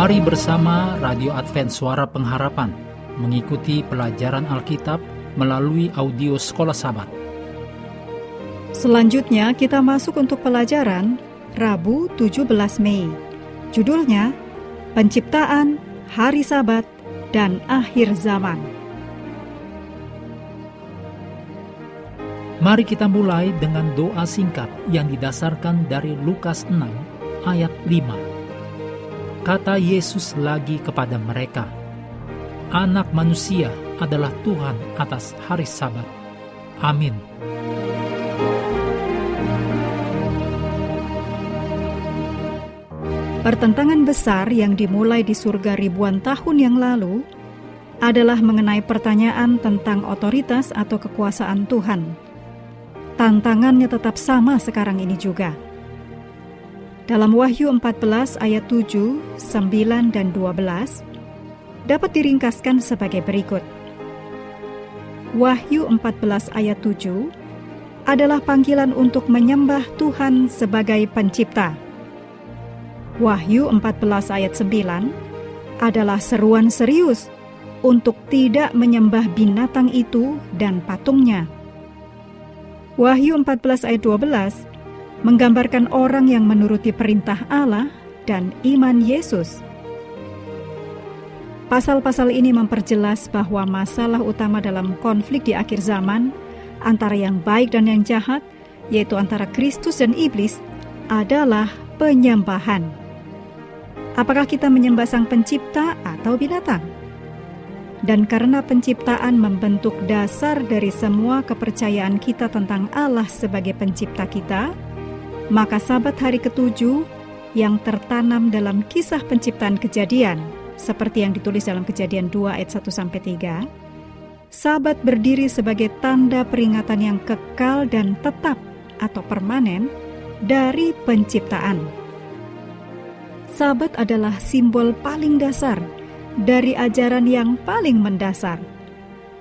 Mari bersama Radio Advent Suara Pengharapan mengikuti pelajaran Alkitab melalui audio Sekolah Sabat. Selanjutnya kita masuk untuk pelajaran Rabu 17 Mei. Judulnya Penciptaan, Hari Sabat, dan Akhir Zaman. Mari kita mulai dengan doa singkat yang didasarkan dari Lukas 6 ayat 5. Kata Yesus lagi kepada mereka, "Anak manusia adalah Tuhan atas hari Sabat." Amin. Pertentangan besar yang dimulai di surga ribuan tahun yang lalu adalah mengenai pertanyaan tentang otoritas atau kekuasaan Tuhan. Tantangannya tetap sama sekarang ini juga dalam Wahyu 14 ayat 7, 9, dan 12 dapat diringkaskan sebagai berikut. Wahyu 14 ayat 7 adalah panggilan untuk menyembah Tuhan sebagai pencipta. Wahyu 14 ayat 9 adalah seruan serius untuk tidak menyembah binatang itu dan patungnya. Wahyu 14 ayat 12 menggambarkan orang yang menuruti perintah Allah dan iman Yesus. Pasal-pasal ini memperjelas bahwa masalah utama dalam konflik di akhir zaman antara yang baik dan yang jahat, yaitu antara Kristus dan iblis, adalah penyembahan. Apakah kita menyembah Sang Pencipta atau binatang? Dan karena penciptaan membentuk dasar dari semua kepercayaan kita tentang Allah sebagai pencipta kita, maka sabat hari ketujuh yang tertanam dalam kisah penciptaan kejadian, seperti yang ditulis dalam kejadian 2 ayat 1 sampai 3, sabat berdiri sebagai tanda peringatan yang kekal dan tetap atau permanen dari penciptaan. Sabat adalah simbol paling dasar dari ajaran yang paling mendasar.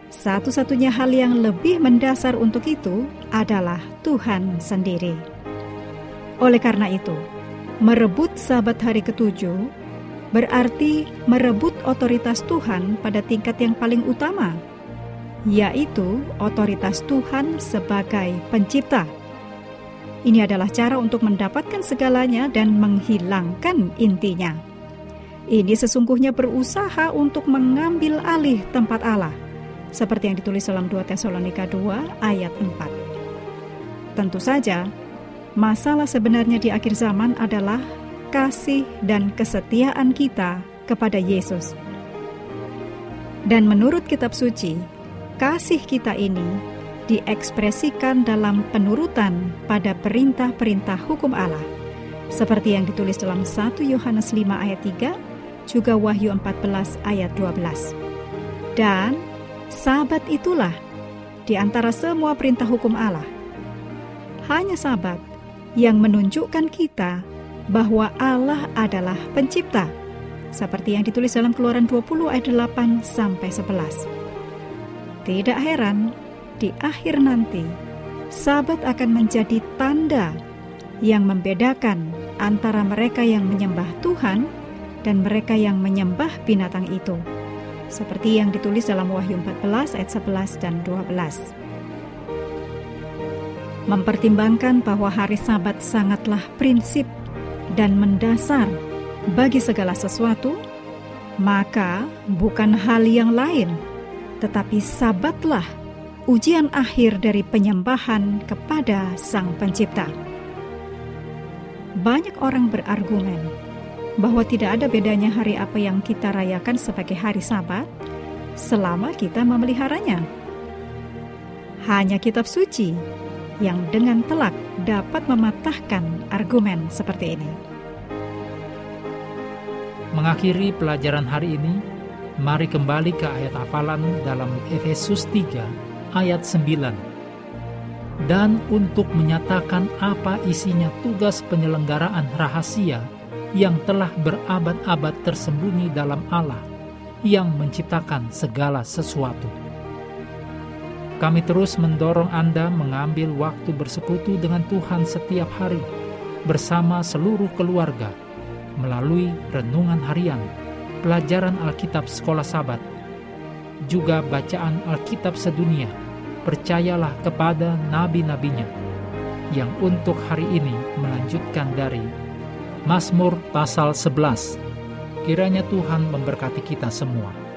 Satu-satunya hal yang lebih mendasar untuk itu adalah Tuhan sendiri. Oleh karena itu, merebut sabat hari ketujuh berarti merebut otoritas Tuhan pada tingkat yang paling utama, yaitu otoritas Tuhan sebagai pencipta. Ini adalah cara untuk mendapatkan segalanya dan menghilangkan intinya. Ini sesungguhnya berusaha untuk mengambil alih tempat Allah, seperti yang ditulis dalam 2 Tesalonika 2 ayat 4. Tentu saja, Masalah sebenarnya di akhir zaman adalah kasih dan kesetiaan kita kepada Yesus. Dan menurut kitab suci, kasih kita ini diekspresikan dalam penurutan pada perintah-perintah hukum Allah, seperti yang ditulis dalam 1 Yohanes 5 ayat 3, juga Wahyu 14 ayat 12. Dan sabat itulah di antara semua perintah hukum Allah. Hanya sabat yang menunjukkan kita bahwa Allah adalah pencipta, seperti yang ditulis dalam Keluaran 20 ayat 8 sampai 11. Tidak heran, di akhir nanti Sabat akan menjadi tanda yang membedakan antara mereka yang menyembah Tuhan dan mereka yang menyembah binatang itu. Seperti yang ditulis dalam Wahyu 14 ayat 11 dan 12 mempertimbangkan bahwa hari Sabat sangatlah prinsip dan mendasar bagi segala sesuatu, maka bukan hal yang lain, tetapi Sabatlah ujian akhir dari penyembahan kepada Sang Pencipta. Banyak orang berargumen bahwa tidak ada bedanya hari apa yang kita rayakan sebagai hari Sabat selama kita memeliharanya. Hanya kitab suci yang dengan telak dapat mematahkan argumen seperti ini. Mengakhiri pelajaran hari ini, mari kembali ke ayat hafalan dalam Efesus 3 ayat 9. Dan untuk menyatakan apa isinya tugas penyelenggaraan rahasia yang telah berabad-abad tersembunyi dalam Allah yang menciptakan segala sesuatu kami terus mendorong Anda mengambil waktu bersekutu dengan Tuhan setiap hari bersama seluruh keluarga melalui renungan harian, pelajaran Alkitab sekolah sabat, juga bacaan Alkitab sedunia. Percayalah kepada nabi-nabinya yang untuk hari ini melanjutkan dari Mazmur pasal 11. Kiranya Tuhan memberkati kita semua.